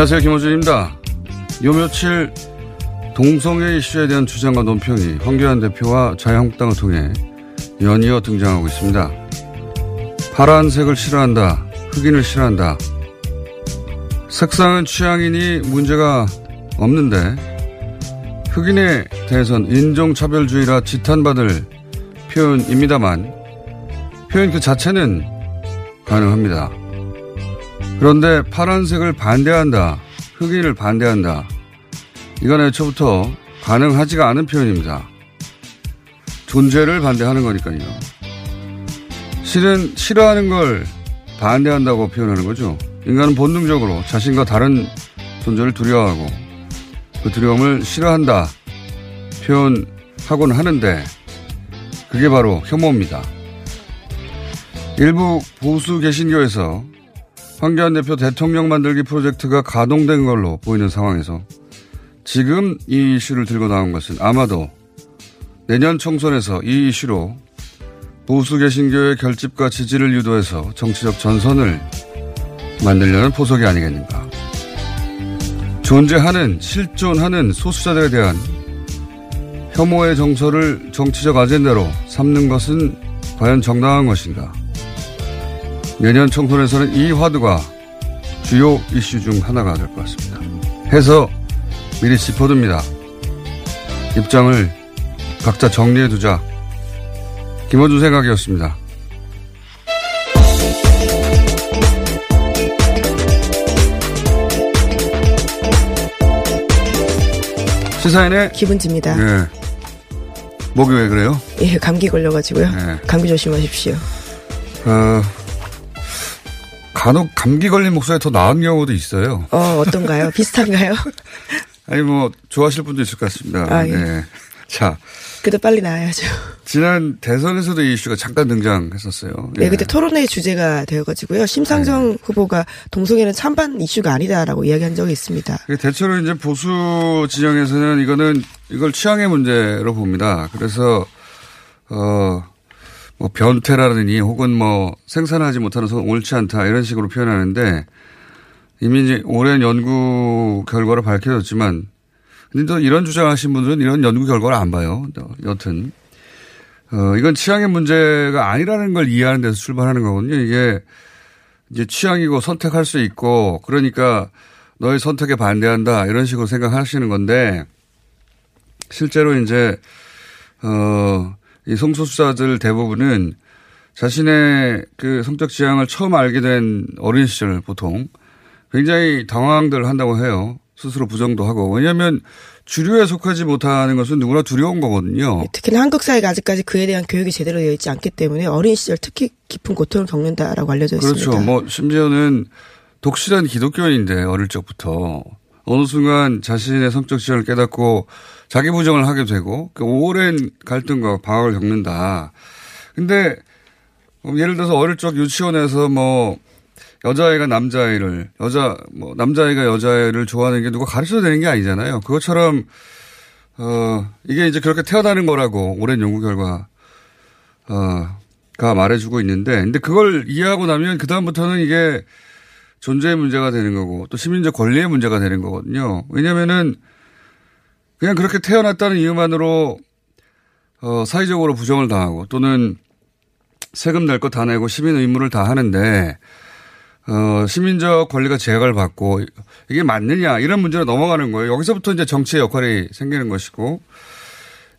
안녕하세요. 김호준입니다. 요 며칠 동성애 이슈에 대한 주장과 논평이 황교안 대표와 자유한국당을 통해 연이어 등장하고 있습니다. 파란색을 싫어한다. 흑인을 싫어한다. 색상은 취향이니 문제가 없는데 흑인에 대해선 인종차별주의라 지탄받을 표현입니다만 표현 그 자체는 가능합니다. 그런데 파란색을 반대한다. 흑인을 반대한다. 이건 애초부터 가능하지가 않은 표현입니다. 존재를 반대하는 거니까요. 실은 싫어하는 걸 반대한다고 표현하는 거죠. 인간은 본능적으로 자신과 다른 존재를 두려워하고 그 두려움을 싫어한다 표현하곤 하는데 그게 바로 혐오입니다. 일부 보수 개신교에서 황교안 대표 대통령 만들기 프로젝트가 가동된 걸로 보이는 상황에서 지금 이 이슈를 들고 나온 것은 아마도 내년 총선에서 이 이슈로 보수 개신교의 결집과 지지를 유도해서 정치적 전선을 만들려는 포석이 아니겠는가. 존재하는, 실존하는 소수자들에 대한 혐오의 정서를 정치적 아젠다로 삼는 것은 과연 정당한 것인가. 내년 총선에서는 이 화두가 주요 이슈 중 하나가 될 것 같습니다. 해서 미리 짚어둡니다. 입장을 각자 정리해두자. 김원준 생각이었습니다. 시사인의 기분집니다. 네. 목이 왜 그래요? 예, 감기 걸려가지고요. 네. 감기 조심하십시오. 어, 간혹 감기 걸린 목소리 더 나은 경우도 있어요. 어, 어떤가요? 비슷한가요? 아니, 뭐, 좋아하실 분도 있을 것 같습니다. 아, 예. 네. 자, 그래도 빨리 나아야죠. 지난 대선에서도 이 이슈가 잠깐 등장했었어요. 네, 예. 그때 토론회 주제가 되어가지고요. 심상정 후보가 동성애는 찬반 이슈가 아니다라고 이야기한 적이 있습니다. 대체로 이제 보수 진영에서는 이거는 이걸 취향의 문제로 봅니다. 그래서 어, 뭐 변태라느니 혹은 뭐 생산하지 못하는 성 옳지 않다 이런 식으로 표현하는데 이미 이제 오랜 연구 결과로 밝혀졌지만 근데 또 이런 주장하신 분들은 이런 연구 결과를 안 봐요. 여튼 어, 이건 취향의 문제가 아니라는 걸 이해하는 데서 출발하는 거거든요. 이게 이제 취향이고 선택할 수 있고 그러니까 너의 선택에 반대한다 이런 식으로 생각하시는 건데 실제로 이제 어 이 성소수자들 대부분은 자신의 그 성적 지향을 처음 알게 된 어린 시절 보통 굉장히 당황들 한다고 해요. 스스로 부정도 하고 왜냐하면 주류에 속하지 못하는 것은 누구나 두려운 거거든요. 특히나 한국 사회가 아직까지 그에 대한 교육이 제대로 되어 있지 않기 때문에 어린 시절 특히 깊은 고통을 겪는다라고 알려져 있습니다. 그렇죠. 뭐 심지어는 독실한 기독교인인데 어릴 적부터 어느 순간 자신의 성적 지향을 깨닫고 자기 부정을 하게 되고 그 오랜 갈등과 방황을 겪는다. 근데 예를 들어서 어릴 적 유치원에서 뭐 여자아이가 남자아이를 여자 뭐 남자아이가 여자아이를 좋아하는 게 누가 가르쳐야 되는 게 아니잖아요. 그것처럼 어 이게 이제 그렇게 태어나는 거라고 오랜 연구 결과 어, 가 말해주고 있는데, 근데 그걸 이해하고 나면 그 다음부터는 이게 존재의 문제가 되는 거고 또 시민적 권리의 문제가 되는 거거든요. 왜냐면은 그냥 그렇게 태어났다는 이유만으로 어, 사회적으로 부정을 당하고 또는 세금 낼 거 다 내고 시민 의무를 다 하는데 어, 시민적 권리가 제약을 받고 이게 맞느냐 이런 문제로 넘어가는 거예요. 여기서부터 이제 정치의 역할이 생기는 것이고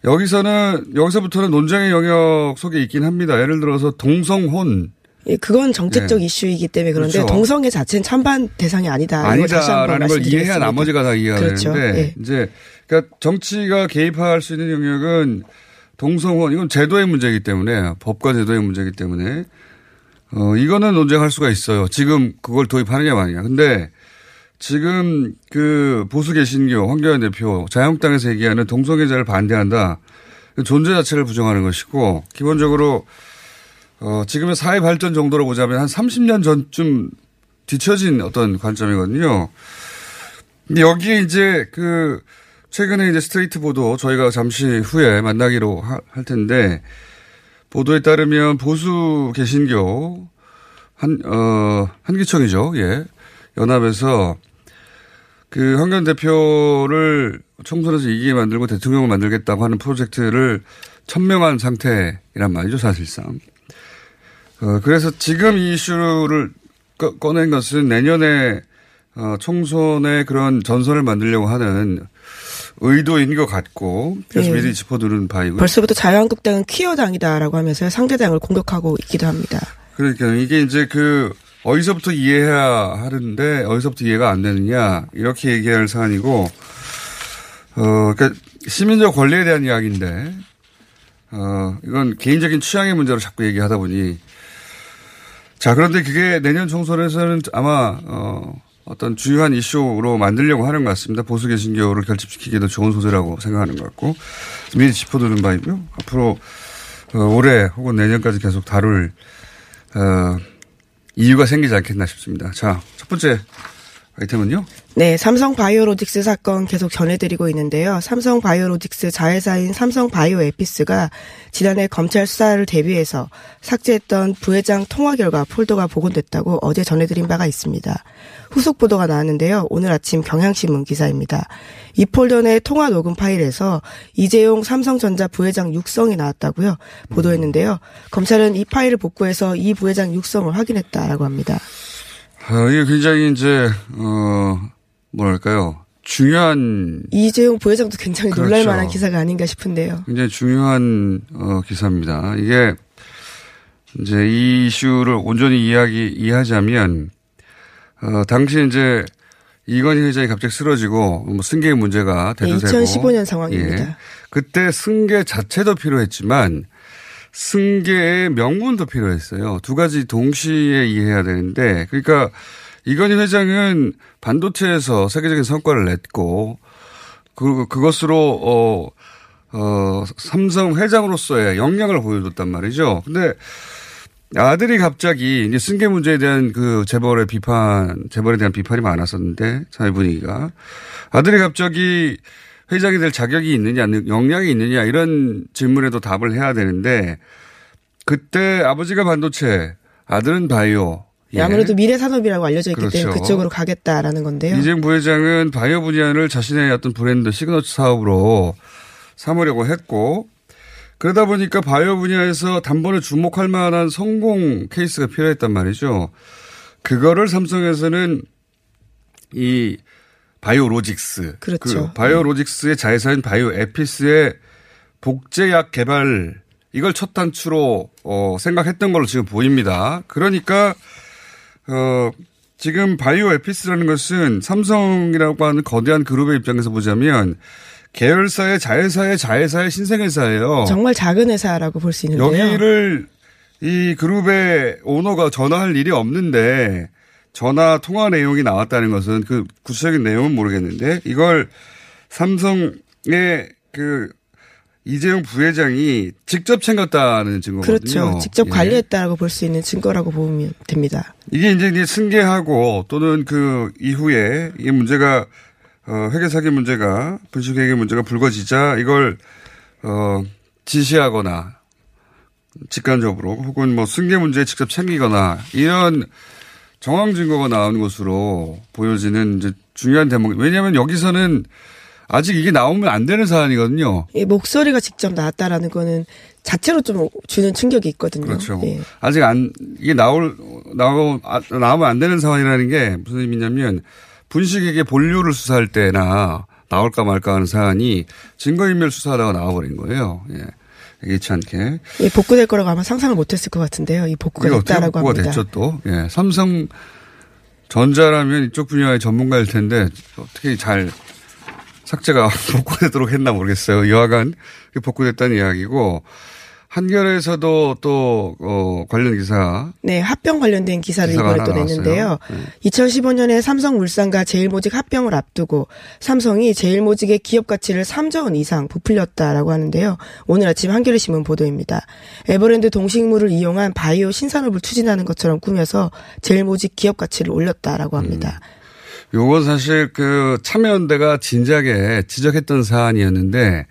여기서는 여기서부터는 논쟁의 영역 속에 있긴 합니다. 예를 들어서 동성혼 예, 그건 정책적 네. 이슈이기 때문에 그런데 그렇죠. 동성애 자체는 찬반 대상이 아니다. 아니다라는 걸 이해해야. 나머지가 다 이해가 그렇죠. 되는데 예. 이제 그러니까 정치가 개입할 수 있는 영역은 동성혼 이건 제도의 문제이기 때문에 법과 제도의 문제이기 때문에 어 이거는 논쟁할 수가 있어요. 지금 그걸 도입하느냐 마느냐. 근데 지금 그 보수 개신교 황교안 대표 자유한국당에서 얘기하는 동성애자를 반대한다. 존재 자체를 부정하는 것이고 기본적으로 어, 지금의 사회 발전 정도로 보자면 한 30년 전쯤 뒤처진 어떤 관점이거든요. 근데 여기에 이제 그 최근에 이제 스트레이트 보도 저희가 잠시 후에 만나기로 하- 할 텐데 보도에 따르면 보수 개신교 한, 어, 한기총이죠. 예. 연합에서 그 황교안 대표를 총선에서 이기게 만들고 대통령을 만들겠다고 하는 프로젝트를 천명한 상태이란 말이죠, 사실상. 어, 그래서 지금 이 이슈를 꺼- 꺼낸 것은 내년에 어, 총선에 그런 전선을 만들려고 하는 의도인 것 같고 그래서 예. 미리 짚어두는 바이고요. 벌써부터 자유한국당은 퀴어 당이다라고 하면서 상대 당을 공격하고 있기도 합니다. 그러니까 이게 이제 그 어디서부터 이해해야 하는데 어디서부터 이해가 안 되느냐 이렇게 얘기할 사안이고 어 그러니까 시민적 권리에 대한 이야기인데 어 이건 개인적인 취향의 문제로 자꾸 얘기하다 보니 자 그런데 그게 내년 총선에서는 아마 어 어떤 주요한 이슈로 만들려고 하는 것 같습니다. 보수 개신교를 결집시키기도 좋은 소재라고 생각하는 것 같고 미리 짚어두는 바이고요. 앞으로 어, 올해 혹은 내년까지 계속 다룰 어, 이유가 생기지 않겠나 싶습니다. 자, 첫 번째 아이템은요. 네, 삼성 바이오로직스 사건 계속 전해드리고 있는데요. 삼성 바이오로직스 자회사인 삼성 바이오 에피스가 지난해 검찰 수사를 대비해서 삭제했던 부회장 통화 결과 폴더가 복원됐다고 어제 전해드린 바가 있습니다. 후속 보도가 나왔는데요. 오늘 아침 경향신문 기사입니다. 이 폴더 내 통화 녹음 파일에서 이재용 삼성전자 부회장 육성이 나왔다고요. 보도했는데요. 검찰은 이 파일을 복구해서 이 부회장 육성을 확인했다라고 합니다. 어, 이게 굉장히 이제 어 뭐랄까요 중요한 이재용 부회장도 굉장히 그렇죠. 놀랄만한 기사가 아닌가 싶은데요. 굉장히 중요한 어, 기사입니다. 이게 이제 이 이슈를 온전히 이야기 이해하자면 어, 당시 이제 이건희 회장이 갑자기 쓰러지고 뭐 승계의 문제가 네, 대두되고 2015년 상황입니다. 예. 그때 승계 자체도 필요했지만 승계의 명분도 필요했어요. 두 가지 동시에 이해해야 되는데 그러니까 이건희 회장은 반도체에서 세계적인 성과를 냈고 그 그것으로 어, 어 삼성 회장으로서의 역량을 보여줬단 말이죠. 근데 아들이 갑자기 이제 승계 문제에 대한 그 재벌의 비판, 재벌에 대한 비판이 많았었는데 사회 분위기가 아들이 갑자기 회장이 될 자격이 있느냐, 역량이 있느냐 이런 질문에도 답을 해야 되는데 그때 아버지가 반도체, 아들은 바이오. 예, 아무래도 미래 산업이라고 알려져 있기 그렇죠. 때문에 그쪽으로 가겠다라는 건데요. 이재용 부회장은 바이오 분야를 자신의 어떤 브랜드 시그너처 사업으로 삼으려고 했고 그러다 보니까 바이오 분야에서 단번에 주목할 만한 성공 케이스가 필요했단 말이죠. 그거를 삼성에서는 이 바이오로직스. 그렇죠. 그 바이오로직스의 자회사인 바이오 에피스의 복제약 개발 이걸 첫 단추로 어, 생각했던 걸로 지금 보입니다. 그러니까 어, 지금 바이오 에피스라는 것은 삼성이라고 하는 거대한 그룹의 입장에서 보자면 계열사의 자회사의 자회사의 신생회사예요. 정말 작은 회사라고 볼 수 있는데요. 여기를 이 그룹의 오너가 전화할 일이 없는데 전화 통화 내용이 나왔다는 것은 그 구체적인 내용은 모르겠는데 이걸 삼성의 그 이재용 부회장이 직접 챙겼다는 증거거든요. 그렇죠. 직접 예. 관리했다라고 볼수 있는 증거라고 보면 됩니다. 이게 이제 승계하고 또는 그 이후에 이 문제가 어, 회계 사기 문제가 분식 회계 문제가 불거지자 이걸 어, 지시하거나 직간접으로 혹은 뭐 승계 문제에 직접 챙기거나 이런 정황 증거가 나오는 것으로 보여지는 이제 중요한 대목. 왜냐하면 여기서는 아직 이게 나오면 안 되는 사안이거든요. 이 목소리가 직접 나왔다라는 거는 자체로 좀 주는 충격이 있거든요. 그렇죠. 예. 아직 안 이게 나올 나오 아, 나오면 안 되는 상황이라는 게 무슨 의미냐면 분식에게 본류를 수사할 때나 나올까 말까 하는 사안이 증거인멸 수사하다가 나와버린 거예요. 예. 예기치 않게. 예, 복구될 거라고 아마 상상을 못했을 것 같은데요. 이 복구가 됐다라고 복구가 합니다. 됐죠 또. 예. 삼성 전자라면 이쪽 분야의 전문가일 텐데 어떻게 잘 삭제가 복구되도록 했나 모르겠어요. 여하간 복구됐다는 이야기고 한겨레에서도 또 어, 관련 기사 네, 합병 관련된 기사를 이번에 또 냈는데요. 네. 2015년에 삼성물산과 제일모직 합병을 앞두고 삼성이 제일모직의 기업 가치를 3조 원 이상 부풀렸다라고 하는데요. 오늘 아침 한겨레 신문 보도입니다. 에버랜드 동식물을 이용한 바이오 신산업을 추진하는 것처럼 꾸며서 제일모직 기업 가치를 올렸다라고 합니다. 요건 사실 그 참여연대가 진작에 지적했던 사안이었는데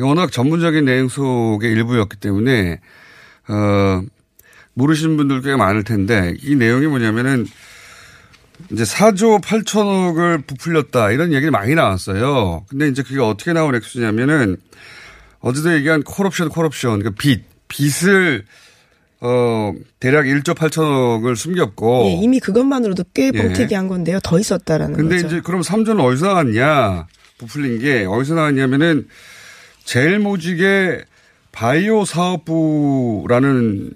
워낙 전문적인 내용 속의 일부였기 때문에 어 모르시는 분들 꽤 많을 텐데 이 내용이 뭐냐면은 이제 4조 8천억을 부풀렸다 이런 얘기가 많이 나왔어요. 근데 이제 그게 어떻게 나온 액수냐면은 어제도 얘기한 콜옵션 콜옵션 그 빚, 빚을 어 대략 1조 8천억을 숨겼고 예, 이미 그것만으로도 꽤 예. 뻥튀기한 건데요. 더 있었다라는 근데 거죠. 이제 그럼 3조는 어디서 나왔냐? 부풀린 게 어디서 나왔냐면은 제일 모직의 바이오 사업부라는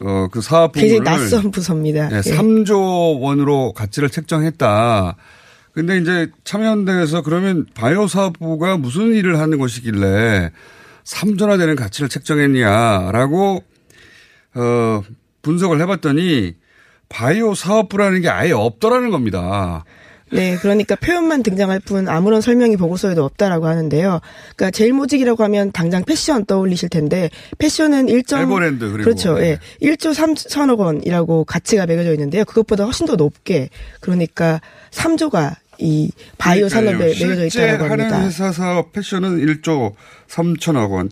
어 그 사업부를 굉장히 낯선 부서입니다. 네, 예. 3조 원으로 가치를 책정했다. 근데 이제 참여연대에서 그러면 바이오 사업부가 무슨 일을 하는 것이길래 3조나 되는 가치를 책정했냐라고 어 분석을 해봤더니 바이오 사업부라는 게 아예 없더라는 겁니다. 네, 그러니까 표현만 등장할 뿐 아무런 설명이 보고서에도 없다라고 하는데요. 그러니까 제일 모직이라고 하면 당장 패션 떠올리실 텐데 패션은 1. 에버랜드 그리고 그렇죠. 네. 예. 1조 3천억 원이라고 가치가 매겨져 있는데요. 그것보다 훨씬 더 높게 그러니까 3조가 이 바이오 산업에. 매겨져 실제 있다고 하는 합니다. 회사 사업 패션은 1조 3천억 원.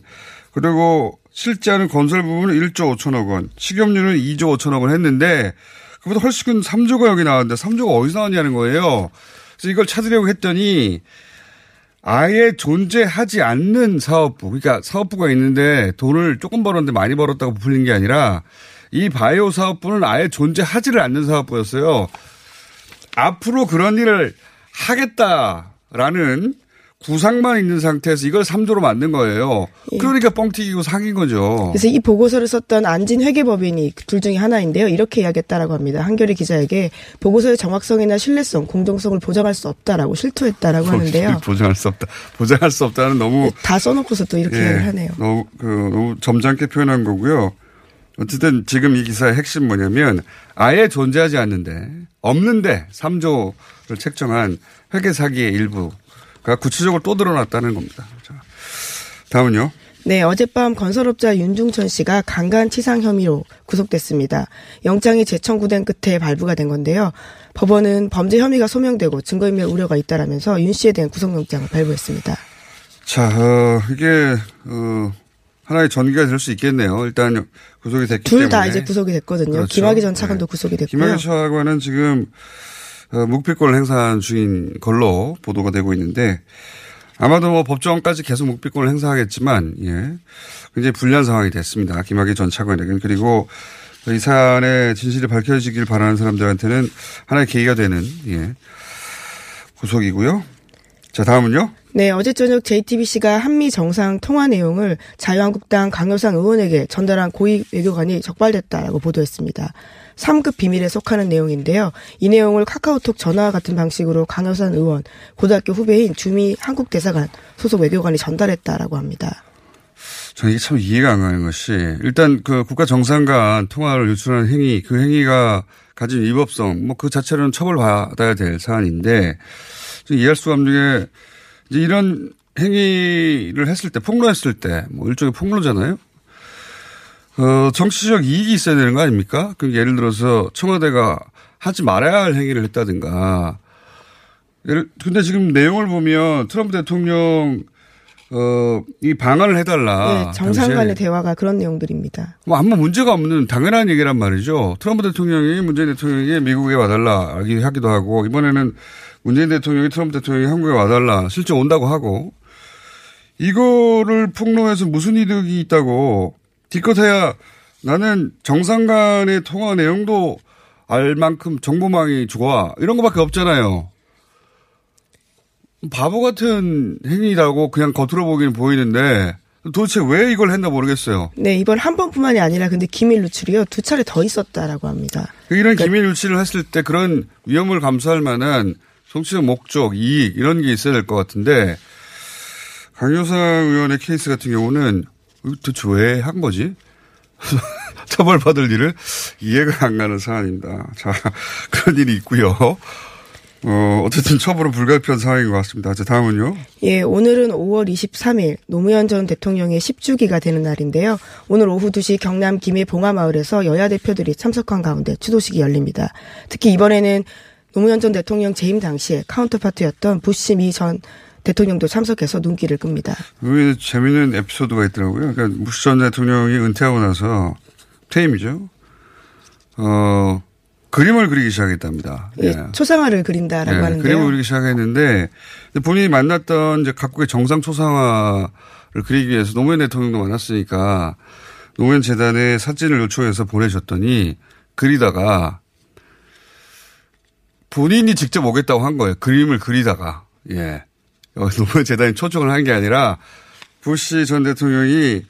그리고 실제 하는 건설 부분은 1조 5천억 원. 식용유는 2조 5천억 원 했는데 그보다 훨씬 큰 3조가 여기 나왔는데 3조가 어디서 나왔냐는 거예요. 그래서 이걸 찾으려고 했더니 아예 존재하지 않는 사업부. 그러니까 사업부가 있는데 돈을 조금 벌었는데 많이 벌었다고 부풀린 게 아니라 이 바이오 사업부는 아예 존재하지를 않는 사업부였어요. 앞으로 그런 일을 하겠다라는 구상만 있는 상태에서 이걸 3조로 만든 거예요. 그러니까 뻥튀기고 사귄 거죠. 그래서 이 보고서를 썼던 안진 회계법인이 그둘 중에 하나인데요. 이렇게 이야기했다라고 합니다. 한겨레 기자에게 보고서의 정확성이나 신뢰성, 공정성을 보장할 수 없다라고 실토했다라고 하는데요. 보장할 수 없다. 보장할 수 없다는 너무 다 써놓고서 또 이렇게 예, 하네요. 너무 그 너무 점잖게 표현한 거고요. 어쨌든 지금 이 기사의 핵심 뭐냐면 아예 존재하지 않는데 없는데 3조를 책정한 회계 사기의 일부 가 구체적으로 또 드러났다는 겁니다. 자, 다음은요. 네, 어젯밤 건설업자 윤중천 씨가 강간 치상 혐의로 구속됐습니다. 영장이 재청구된 끝에 발부가 된 건데요. 법원은 범죄 혐의가 소명되고 증거인멸 우려가 있다라면서 윤 씨에 대한 구속영장을 발부했습니다. 자, 어, 이게 어, 하나의 전기가 될 수 있겠네요. 일단 구속이 됐기 둘 때문에 다 이제 구속이 됐거든요. 그렇죠. 김학의 전 차관도 네. 구속이 됐고요. 김학의 차관은 지금 어, 묵비권을 행사한 중인 걸로 보도가 되고 있는데 아마도 뭐 법정까지 계속 묵비권을 행사하겠지만 예 굉장히 불리한 상황이 됐습니다. 김학의 전 차관에게는 그리고 이 사안의 진실이 밝혀지길 바라는 사람들한테는 하나의 계기가 되는 예 구속이고요. 자 다음은요. 네, 어제 저녁 JTBC가 한미 정상 통화 내용을 자유한국당 강효상 의원에게 전달한 고위 외교관이 적발됐다라고 보도했습니다. 3급 비밀에 속하는 내용인데요. 이 내용을 카카오톡 전화와 같은 방식으로 강효상 의원, 고등학교 후배인 주미 한국대사관 소속 외교관이 전달했다라고 합니다. 저는 이게 참 이해가 안 가는 것이 일단 그 국가 정상 간 통화를 유출하는 행위 그 행위가 가진 위법성 뭐 그 자체로는 처벌받아야 될 사안인데 좀 이해할 수가 없는 게 이제 이런 행위를 했을 때 폭로했을 때 뭐 일종의 폭로잖아요. 어, 정치적 이익이 있어야 되는 거 아닙니까? 그 예를 들어서 청와대가 하지 말아야 할 행위를 했다든가. 예를, 근데 지금 내용을 보면 트럼프 대통령 어, 이 방안을 해달라. 네, 정상. 간의 대화가 그런 내용들입니다. 뭐 아무 문제가 없는 당연한 얘기란 말이죠. 트럼프 대통령이 문재인 대통령에게 미국에 와달라 하기도 하고 이번에는 문재인 대통령이 트럼프 대통령이 한국에 와달라 실제 온다고 하고 이거를 폭로해서 무슨 이득이 있다고 기껏해야 나는 정상 간의 통화 내용도 알 만큼 정보망이 좋아 이런 거밖에 없잖아요. 바보 같은 행위라고 그냥 겉으로 보기는 보이는데 도대체 왜 이걸 했나 모르겠어요. 네, 이번 한 번뿐만이 아니라 근데 기밀 누출이요 두 차례 더 있었다라고 합니다. 이런 기밀 유치를 했을 때 그런 위험을 감수할 만한 정치적 목적, 이익 이런 게 있어야 될 것 같은데 강효상 의원의 케이스 같은 경우는 도대체 왜 한 거지? 처벌받을 일을 이해가 안 가는 사안입니다. 자, 그런 일이 있고요. 어, 어쨌든 처벌은 불가피한 상황인 것 같습니다. 자, 다음은요. 예, 오늘은 5월 23일 노무현 전 대통령의 10주기가 되는 날인데요. 오늘 오후 2시 경남 김해 봉화마을에서 여야 대표들이 참석한 가운데 추도식이 열립니다. 특히 이번에는 노무현 전 대통령 재임 당시에 카운터파트였던 부시 미전 대통령도 참석해서 눈길을 끕니다. 재미있는 에피소드가 있더라고요. 그러니까 무시 전 대통령이 은퇴하고 나서 퇴임이죠. 어, 그림을 그리기 시작했답니다. 예, 초상화를 그린다라고 예, 하는데요. 그림을 그리기 시작했는데 본인이 만났던 이제 각국의 정상 초상화를 그리기 위해서 노무현 대통령도 만났으니까 노무현 재단에 사진을 요청해서 보내셨더니 그리다가 본인이 직접 오겠다고 한 거예요. 그림을 그리다가 예 어, 노무현 재단이 초청을 한 게 아니라 부시 전 대통령이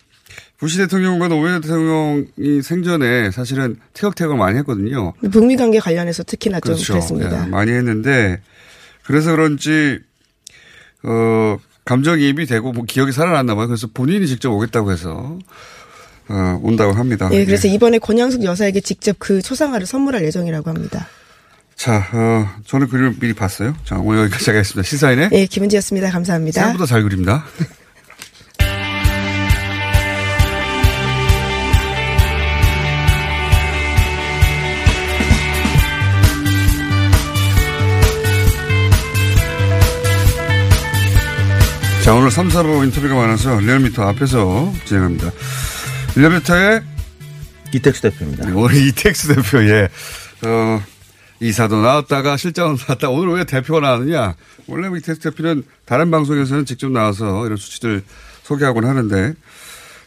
부시 대통령과 노무현 대통령이 생전에 사실은 태역태역을 많이 했거든요. 북미 관계 관련해서 특히나 좀 그렇죠. 그랬습니다. 예, 많이 했는데 그래서 그런지 어 감정이입이 되고 뭐 기억이 살아났나 봐요. 그래서 본인이 직접 오겠다고 해서 어, 온다고 합니다. 예, 그래서 예. 이번에 권양숙 여사에게 직접 그 초상화를 선물할 예정이라고 합니다. 자, 어, 저는 그림을 미리 봤어요. 자, 오늘 여기까지 하겠습니다. 시사인의 예, 김은지였습니다. 감사합니다. 생각보다 잘 그립니다. 자, 오늘 3, 4부 인터뷰가 많아서 리얼미터 앞에서 진행합니다. 리얼미터의 이택수 대표입니다. 오늘 이택수 대표, 예. 어, 이사도 나왔다가 실장도 나왔다. 오늘 왜 대표가 나왔느냐. 원래 이택수 대표는 다른 방송에서는 직접 나와서 이런 수치들 소개하곤 하는데.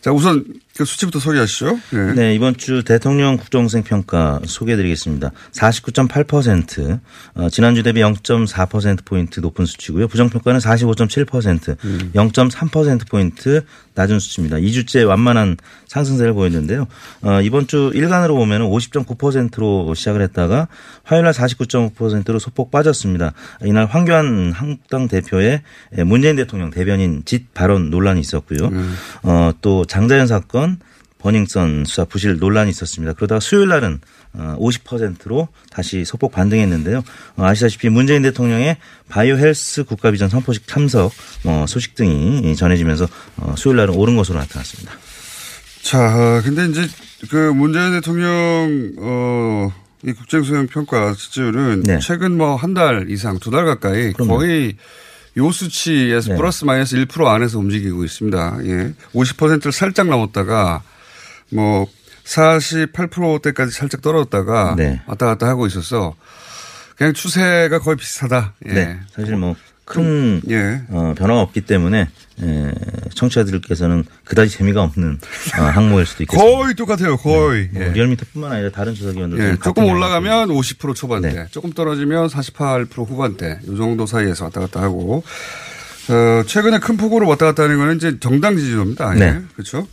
자, 우선 그 수치부터 소개하시죠. 예. 네, 이번 주 대통령 국정수행 평가 소개해드리겠습니다. 49.8%, 어, 지난주 대비 0.4%포인트 높은 수치고요. 부정평가는 45.7%, 0.3%포인트 낮은 수치입니다. 2주째 완만한 상승세를 보였는데요. 어, 이번 주 일간으로 보면 50.9%로 시작을 했다가 화요일 날 49.5%로 소폭 빠졌습니다. 이날 황교안 한국당 대표의 문재인 대통령 대변인 짓 발언 논란이 있었고요. 어, 또 장자연 사건 버닝썬 수사 부실 논란이 있었습니다. 그러다가 수요일 날은 50%로 다시 소폭 반등했는데요. 어, 아시다시피 문재인 대통령의 바이오 헬스 국가비전 선포식 참석 어, 소식 등이 전해지면서 어, 수요일 날은 오른 것으로 나타났습니다. 자, 어, 근데 이제 그 문재인 대통령, 어, 이 국정수행 평가 지지율은 네. 최근 뭐 한 달 이상, 두 달 가까이 그럼요. 거의 요 수치에서 네. 플러스 마이너스 1% 안에서 움직이고 있습니다. 예. 50%를 살짝 넘었다가 뭐 48%대까지 살짝 떨어졌다가 네. 왔다 갔다 하고 있어서 그냥 추세가 거의 비슷하다. 예. 네. 사실 뭐 큰 예. 어, 변화가 없기 때문에 에, 청취자들께서는 그다지 재미가 없는 어, 항목일 수도 있겠습니다. 거의 똑같아요. 거의. 뭐 예. 리얼미터 뿐만 아니라 다른 조사기관들도 예, 조금 올라가면 50% 초반대, 네. 조금 떨어지면 48% 후반대, 이 정도 사이에서 왔다 갔다 하고, 어, 최근에 큰 폭으로 왔다 갔다 하는 거는 이제 정당 지지도입니다. 예. 네. 그렇죠?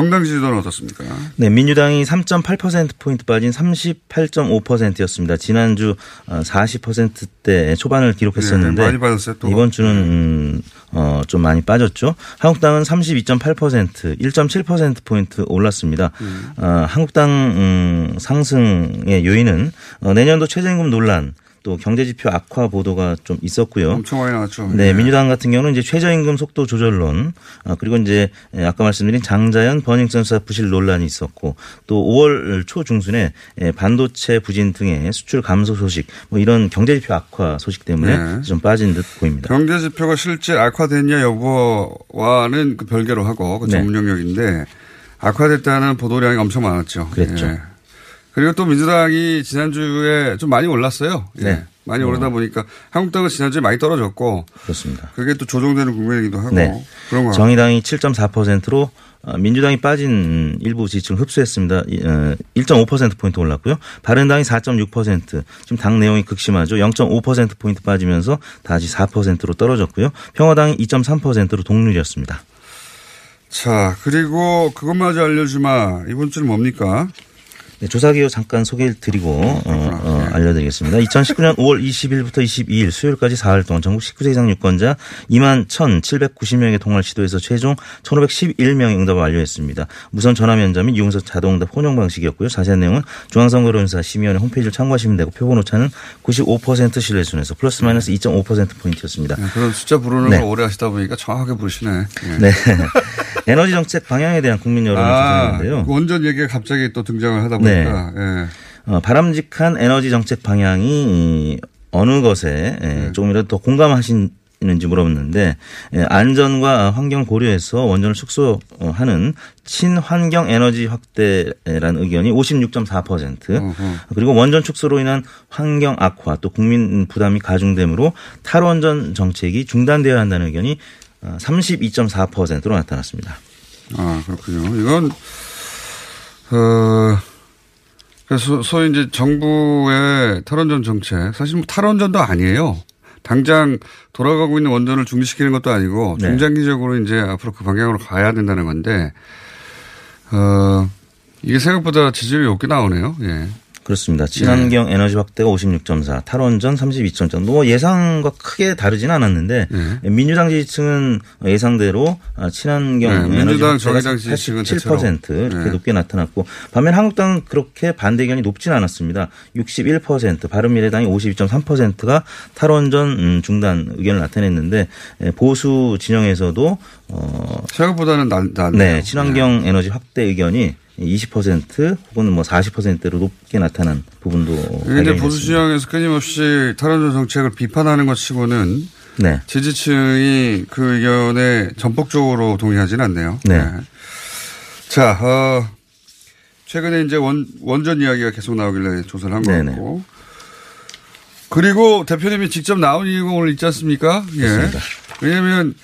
정당 지지도는 어떻습니까? 네, 민주당이 3.8%포인트 빠진 38.5%였습니다. 지난주 40%대 초반을 기록했었는데 네, 많이 빠졌어요, 또. 이번 주는 음, 어, 좀 많이 빠졌죠. 한국당은 32.8% 1.7%포인트 올랐습니다. 음. 어, 한국당 음, 상승의 요인은 어, 내년도 최저임금 논란 또 경제지표 악화 보도가 좀 있었고요. 엄청 많이 나왔죠. 네, 예. 민주당 같은 경우는 이제 최저임금 속도 조절론, 아, 그리고 이제 예, 아까 말씀드린 장자연 버닝썬사 부실 논란이 있었고 또 5월 초 중순에 예, 반도체 부진 등의 수출 감소 소식, 뭐 이런 경제지표 악화 소식 때문에 네. 좀 빠진 듯 보입니다. 경제 지표가 실제 악화됐냐 여부와는 그 별개로 하고 그 네. 전문 영역인데 악화됐다는 보도량이 엄청 많았죠. 그랬죠. 예. 그리고 또 민주당이 지난주에 좀 많이 올랐어요. 예. 네. 많이 오르다 보니까 한국당은 지난주에 많이 떨어졌고 그렇습니다. 그게 또 조정되는 국면이기도 하고 네. 그런 거. 정의당이 7.4%로 어, 민주당이 빠진 일부 지지층을 흡수했습니다. 이, 어, 1.5%포인트 올랐고요. 바른당이 4.6%. 지금 당 내용이 극심하죠. 0.5%포인트 빠지면서 다시 4%로 떨어졌고요. 평화당이 2.3%로 동률이었습니다. 자 그리고 그것마저 알려주마 이번 주는 뭡니까? 네, 조사 기호 잠깐 소개를 드리고 어, 어, 알려드리겠습니다. 2019년 5월 20일부터 22일 수요일까지 4일 동안 전국 19세 이상 유권자 2만 1,790명의 통화를 시도해서 최종 1,511명의 응답을 완료했습니다. 무선 전화 면접 및 유흥서 자동응답 혼용 방식이었고요. 자세한 내용은 중앙선거론사 심의원회 홈페이지를 참고하시면 되고 표본 오차는 95% 신뢰 순에서 플러스 마이너스 2.5% 포인트였습니다. 네, 그런 숫자 부르는 네. 걸 오래 하시다 보니까 정확하게 부르시네. 예. 네. 에너지 정책 방향에 대한 국민 여론을 아, 조사했는데요. 그 원전 얘기가 갑자기 또 등장을 하다 네. 보니까 예. 어, 바람직한 에너지 정책 방향이 이 어느 것에 예, 조금이라도 더 공감하시는지 물어봤는데 예, 안전과 환경 고려해서 원전을 축소하는 친환경 에너지 확대라는 의견이 56.4% 어허. 그리고 원전 축소로 인한 환경 악화 또 국민 부담이 가중되므로 탈원전 정책이 중단되어야 한다는 의견이 어, 32.4%로 나타났습니다. 아, 그렇군요. 이건, 어, 그래서 소위 이제 정부의 탈원전 정책, 사실 뭐 탈원전도 아니에요. 당장 돌아가고 있는 원전을 중지시키는 것도 아니고 네. 중장기적으로 이제 앞으로 그 방향으로 가야 된다는 건데, 어, 이게 생각보다 지지율이 높게 나오네요. 예. 그렇습니다. 친환경 에너지 확대가 56.4, 탈원전 32.4. 뭐 예상과 크게 다르진 않았는데 네. 민주당 지지층은 예상대로 친환경 네, 에너지 민주당, 확대가 정의당 지지층은 87% 이렇게 네. 높게 나타났고 반면 한국당은 그렇게 반대 의견이 높진 않았습니다. 61%, 바른미래당이 52.3%가 탈원전 음, 중단 의견을 나타냈는데 예, 보수 진영에서도 어 생각보다는 낫, 낫네요. 네, 친환경 에너지 확대 의견이 20% 혹은 뭐 40%로 높게 나타난 부분도 발견이 보수. 진영에서 끊임없이 탈원전 정책을 비판하는 것 치고는 네. 지지층이 그 의견에 전폭적으로 동의하지는 않네요. 네. 자, 어, 최근에 이제 원, 원전 이야기가 계속 나오길래 조사를 한것 네네. 같고. 그리고 대표님이 직접 나온 이유가 오늘 있지 않습니까? 예. 그렇습니다. 왜냐면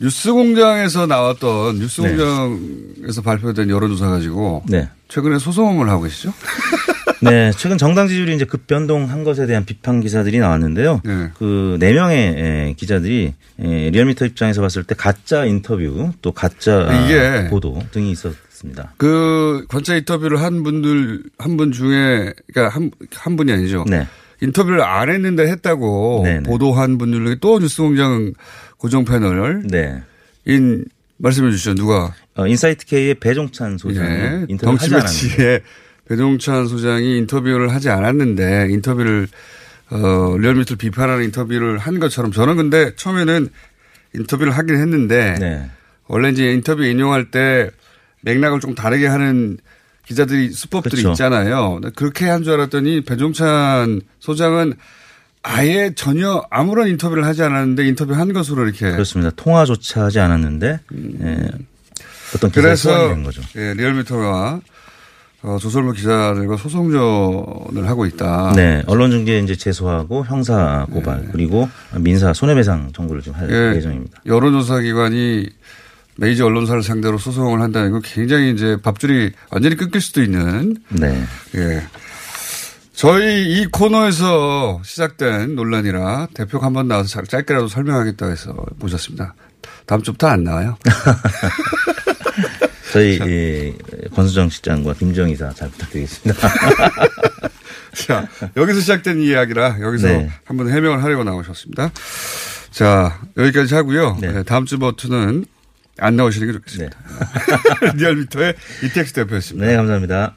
뉴스 공장에서 나왔던 뉴스 네. 공장에서 발표된 여론조사 가지고 네. 최근에 소송을 하고 계시죠? 네, 최근 정당 지지율이 이제 급변동한 것에 대한 비판 기사들이 나왔는데요. 네. 그네 명의 기자들이 에, 리얼미터 입장에서 봤을 때 가짜 인터뷰 또 가짜 이게 보도 등이 있었습니다. 그 관찰 인터뷰를 한 분들 한 분 중에 그러니까 한, 한 분이 아니죠. 네. 인터뷰를 안 했는데 했다고 네네. 보도한 분들 중에 또 뉴스공장 고정 패널 네. 인 말씀해 주시죠. 누가 어, 인사이트 K의 배종찬 소장이 예. 인터뷰를 하지 않았는데 배종찬 소장이 인터뷰를 하지 않았는데 인터뷰를 어, 리얼미터를 비판하는 인터뷰를 한 것처럼 저는 근데 처음에는 인터뷰를 하긴 했는데 네. 원래 이제 인터뷰 인용할 때 맥락을 좀 다르게 하는 기자들이 수법들이 그렇죠. 있잖아요. 그렇게 한 줄 알았더니 배종찬 소장은 아예 전혀 아무런 인터뷰를 하지 않았는데 인터뷰 한 것으로 이렇게 그렇습니다. 통화조차 하지 않았는데 예, 어떤 그래서 된 거죠. 예, 리얼미터가 어, 조선모 기자들과 소송전을 하고 있다. 네, 언론중재 이제 제소하고 형사 고발 그리고 민사 손해배상 청구를 좀할 네. 예, 예정입니다. 여론조사 기관이 메이저 언론사를 상대로 소송을 한다는 건 굉장히 이제 밥줄이 완전히 끊길 수도 있는 네, 예. 저희 이 코너에서 시작된 논란이라 대표가 한 번 나와서 잘- 짧게라도 설명하겠다고 해서 모셨습니다. 다음 주부터 안 나와요. 저희 이 권수정 실장과 김정 이사 잘 부탁드리겠습니다. 자, 여기서 시작된 이야기라 여기서 네. 한번 해명을 하려고 나오셨습니다. 자, 여기까지 하고요. 네. 네, 다음 주부터는 안 나오시는 게 좋겠습니다. 리얼미터의 이택스 대표였습니다. 네, 감사합니다.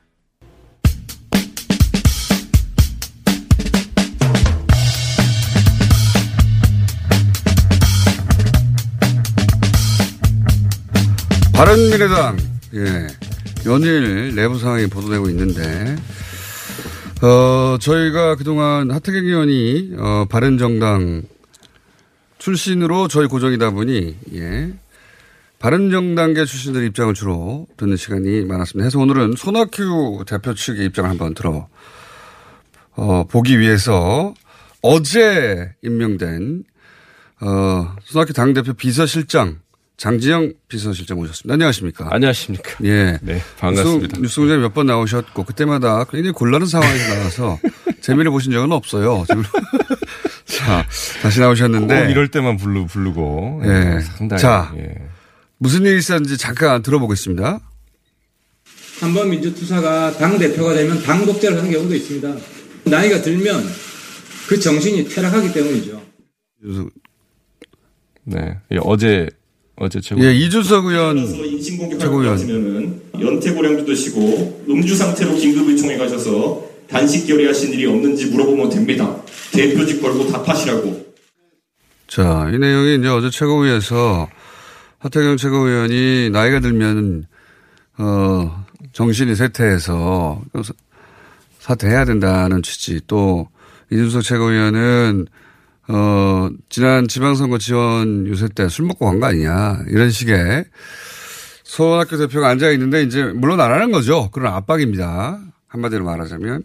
바른미래당 예 연일 내부 상황이 보도되고 있는데 어 저희가 그동안 하태경 의원이 어 바른정당 출신으로 저희 고정이다 보니 예 바른정당계 출신들 입장을 주로 듣는 시간이 많았습니다. 해서 오늘은 손학규 대표 측의 입장을 한번 들어 어 보기 위해서 어제 임명된 어 손학규 당대표 비서실장 장지영 비서실장 모셨습니다. 안녕하십니까? 안녕하십니까? 예. 네, 반갑습니다. 뉴스, 공장에 몇 번 나오셨고 그때마다 굉장히 곤란한 상황에서 나와서 재미를 보신 적은 없어요. 자, 다시 나오셨는데. 꼭 이럴 때만 부르, 부르고. 예. 상당히. 자, 예. 무슨 일이 있었는지 잠깐 들어보겠습니다. 한번 민주투사가 당대표가 되면 당 독재를 하는 경우도 있습니다. 나이가 들면 그 정신이 퇴락하기 때문이죠. 네. 예, 어제, 어제 최고. 예, 이준석 의원. 최고위원. 같으면은 연태고량주 드시고 음주 상태로 긴급의총에 가셔서 단식 결의하신 일이 없는지 물어보면 됩니다. 대표직 걸고 답하시라고. 자, 이 내용이 이제 어제 최고위에서 하태경 최고위원이 나이가 들면, 어, 정신이 쇠퇴해서 사- 사퇴해야 된다는 취지 또 이준석 최고위원은 어, 지난 지방선거 지원 유세 때 술 먹고 간 거 아니냐. 이런 식의 소학교 대표가 앉아 있는데 이제 물론 안 하는 거죠. 그런 압박입니다. 한마디로 말하자면.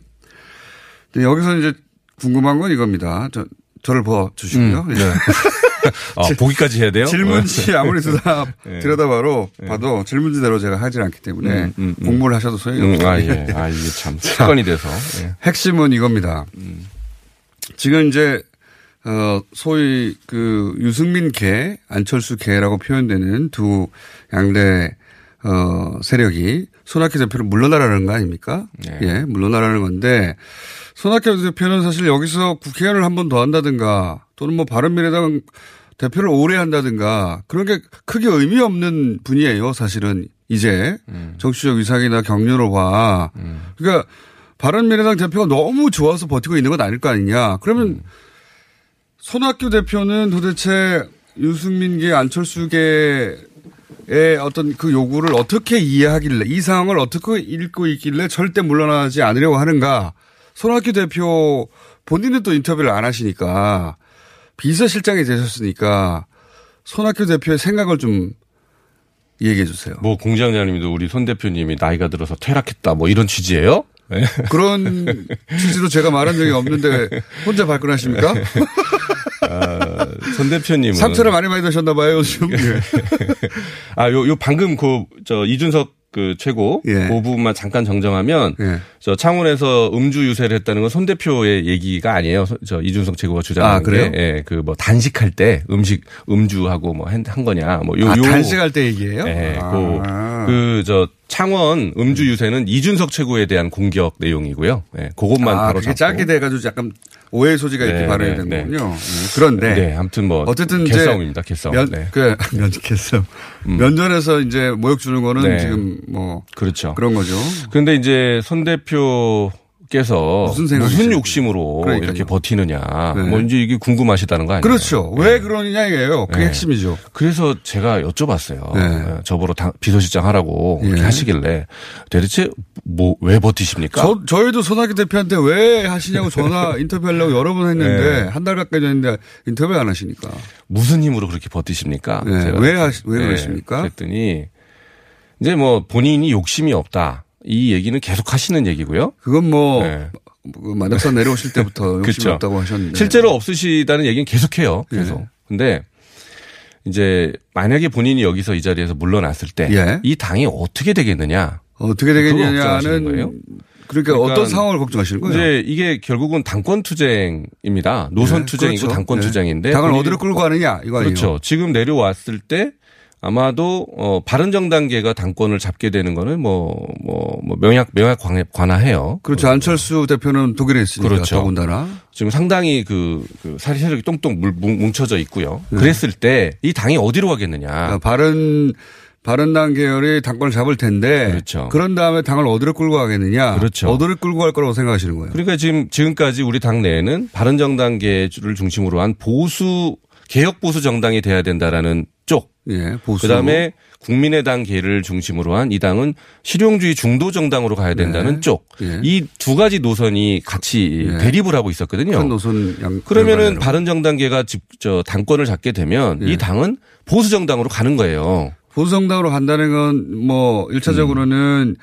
근데 여기서 이제 궁금한 건 이겁니다. 저, 저를 보아주시고요. 음, 네. 아, 보기까지 해야 돼요? 질문지 아무리 들여다, 네. 들여다봐도 봐도 질문지대로 제가 하질 않기 때문에 음, 음, 음. 공부를 하셔도 소용이 음, 없어요. 아, 예. 아, 이게 참 습관이 돼서. 예. 핵심은 이겁니다. 지금 이제 어 소위 그 유승민 개, 안철수 개라고 표현되는 두 양대 어 세력이 손학규 대표를 물러나라는 거 아닙니까? 네. 예, 물러나라는 건데 손학규 대표는 사실 여기서 국회의원을 한 번 더 한다든가 또는 뭐 바른미래당 대표를 오래 한다든가 그런 게 크게 의미 없는 분이에요. 사실은 이제 정치적 위상이나 경륜으로 봐. 그러니까 바른미래당 대표가 너무 좋아서 버티고 있는 건 아닐 거 아니냐. 그러면 손학규 대표는 도대체 유승민계 안철수계의 어떤 그 요구를 어떻게 이해하길래 이 상황을 어떻게 읽고 있길래 절대 물러나지 않으려고 하는가. 손학규 대표 본인은 또 인터뷰를 안 하시니까 비서실장이 되셨으니까 손학규 대표의 생각을 좀 얘기해 주세요. 뭐 공장장님도 우리 손 대표님이 나이가 들어서 퇴락했다 뭐 이런 취지예요? 네. 그런 취지로 제가 말한 적이 없는데 혼자 발끈하십니까? 아, 손 대표님은 상처를 많이 많이 드셨나 봐요, 요즘. 예. 아, 요, 요 방금 그, 저, 이준석 그 최고. 예. 그 부분만 잠깐 정정하면. 예. 저 창원에서 음주 유세를 했다는 건 손 대표의 얘기가 아니에요. 소- 저 이준석 최고가 주장하는 아, 그래요? 게. 예, 그 뭐 단식할 때 음식, 음주하고 뭐 한 거냐. 뭐 요, 아, 요. 단식할 때 얘기예요? 예, 아. 그, 그, 저, 창원 음주 유세는 이준석 최고에 대한 공격 내용이고요. 예, 그것만 아, 바로 그게 잡고. 짧게 돼가지고 약간 오해 소지가 있게 네, 발언이 네, 되는군요. 네. 그런데. 네, 아무튼 뭐. 어쨌든 개싸움입니다, 개싸움. 면, 네. 그, 면, 개싸움. 면전에서 이제 모욕 주는 거는 네. 지금 뭐. 그렇죠. 그런 거죠. 그런데 이제 손 대표 께서 무슨 무슨? 욕심으로 그러니까요. 이렇게 버티느냐. 네. 뭐 이제 이게 궁금하시다는 거 아니에요? 그렇죠. 왜 그러느냐 이게요. 그게 네. 핵심이죠. 그래서 제가 여쭤봤어요. 네. 예, 저보러 당- 비서실장 하라고 예. 이렇게 하시길래 대체 뭐 왜 버티십니까? 저, 저희도 손학규 대표한테 왜 하시냐고 전화 인터뷰하려고 여러 번 했는데 네. 한달 가까이 됐는데 인터뷰 안 하시니까. 무슨 힘으로 그렇게 버티십니까? 네. 왜 하시- 왜 네, 그러십니까? 그랬더니 이제 뭐 본인이 욕심이 없다. 이 얘기는 계속 하시는 얘기고요. 그건 뭐, 네. 뭐 만약사 내려오실 때부터 욕심이 그렇죠. 없다고 하셨는데. 실제로 없으시다는 얘기는 계속해요. 계속. 예. 근데 이제 만약에 본인이 여기서 이 자리에서 물러났을 때이 예. 당이 어떻게 되겠느냐? 어떻게 되겠냐는 거예요? 그러니까, 어떤 상황을 걱정하시는 거예요? 이제 이게 결국은 당권 투쟁입니다. 노선 네, 투쟁이고 그렇죠. 당권 네. 투쟁인데 당을 어디로 끌고 가느냐 이거 아니에요? 그렇죠. 지금 내려왔을 때 아마도 어 바른 정당계가 당권을 잡게 되는 거는 뭐뭐뭐 명약 명약 관해- 관하해요. 그렇죠. 안철수 대표는 독일에 있으니까 그렇죠. 더군다나. 지금 상당히 그, 그 사리 세력이 똥똥 뭉- 뭉쳐져 있고요. 네. 그랬을 때 이 당이 어디로 가겠느냐. 아, 바른 바른당 계열이 당권을 잡을 텐데 그렇죠. 런 다음에 당을 어디로 끌고 가겠느냐? 그렇죠. 어디로 끌고 갈 거라고 생각하시는 거예요? 그러니까 지금 지금까지 우리 당 내에는 바른정당계를 중심으로 한 보수 개혁 보수 정당이 돼야 된다라는 쪽. 예, 보수. 그다음에 국민의당 계를 중심으로 한 이 당은 실용주의 중도 정당으로 가야 된다는 네. 쪽. 예. 이두 가지 노선이 같이 예. 대립을 하고 있었거든요. 양. 그러면은. 바른정당계가 집, 저 당권을 잡게 되면 예. 이 당은 보수 정당으로 가는 거예요. 보수 정당으로 간다는 건 뭐 일차적으로는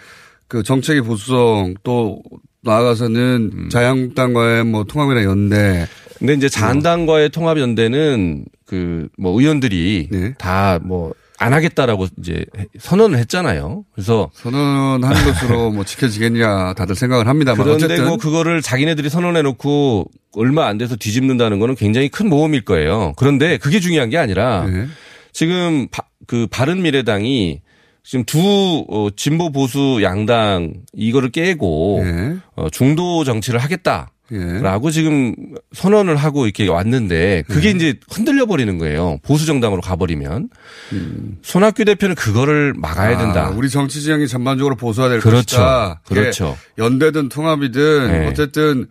그 정책의 보수성 또 나아가서는 음. 자유한국당과의 뭐 통합이나 연대 근데 이제 자한당과의 통합 연대는 그 뭐 의원들이 네. 다뭐 안 하겠다라고 이제 선언을 했잖아요. 그래서 선언하는 것으로 뭐 지켜지겠냐 다들 생각을 합니다만 그런데 어쨌든 뭐 그거를 자기네들이 선언해 놓고 얼마 안 돼서 뒤집는다는 거는 굉장히 큰 모험일 거예요. 그런데 그게 중요한 게 아니라 네. 지금 바, 그 바른 미래당이 지금 두 어, 진보 보수 양당 이거를 깨고 예. 어, 중도 정치를 하겠다. 예. 라고 지금 선언을 하고 이렇게 왔는데 그게 네. 이제 흔들려 버리는 거예요. 보수 정당으로 가버리면 음. 손학규 대표는 그거를 막아야 된다. 아, 우리 정치 지형이 전반적으로 보수화 될 그렇죠. 것이다. 그렇죠. 연대든 통합이든 네. 어쨌든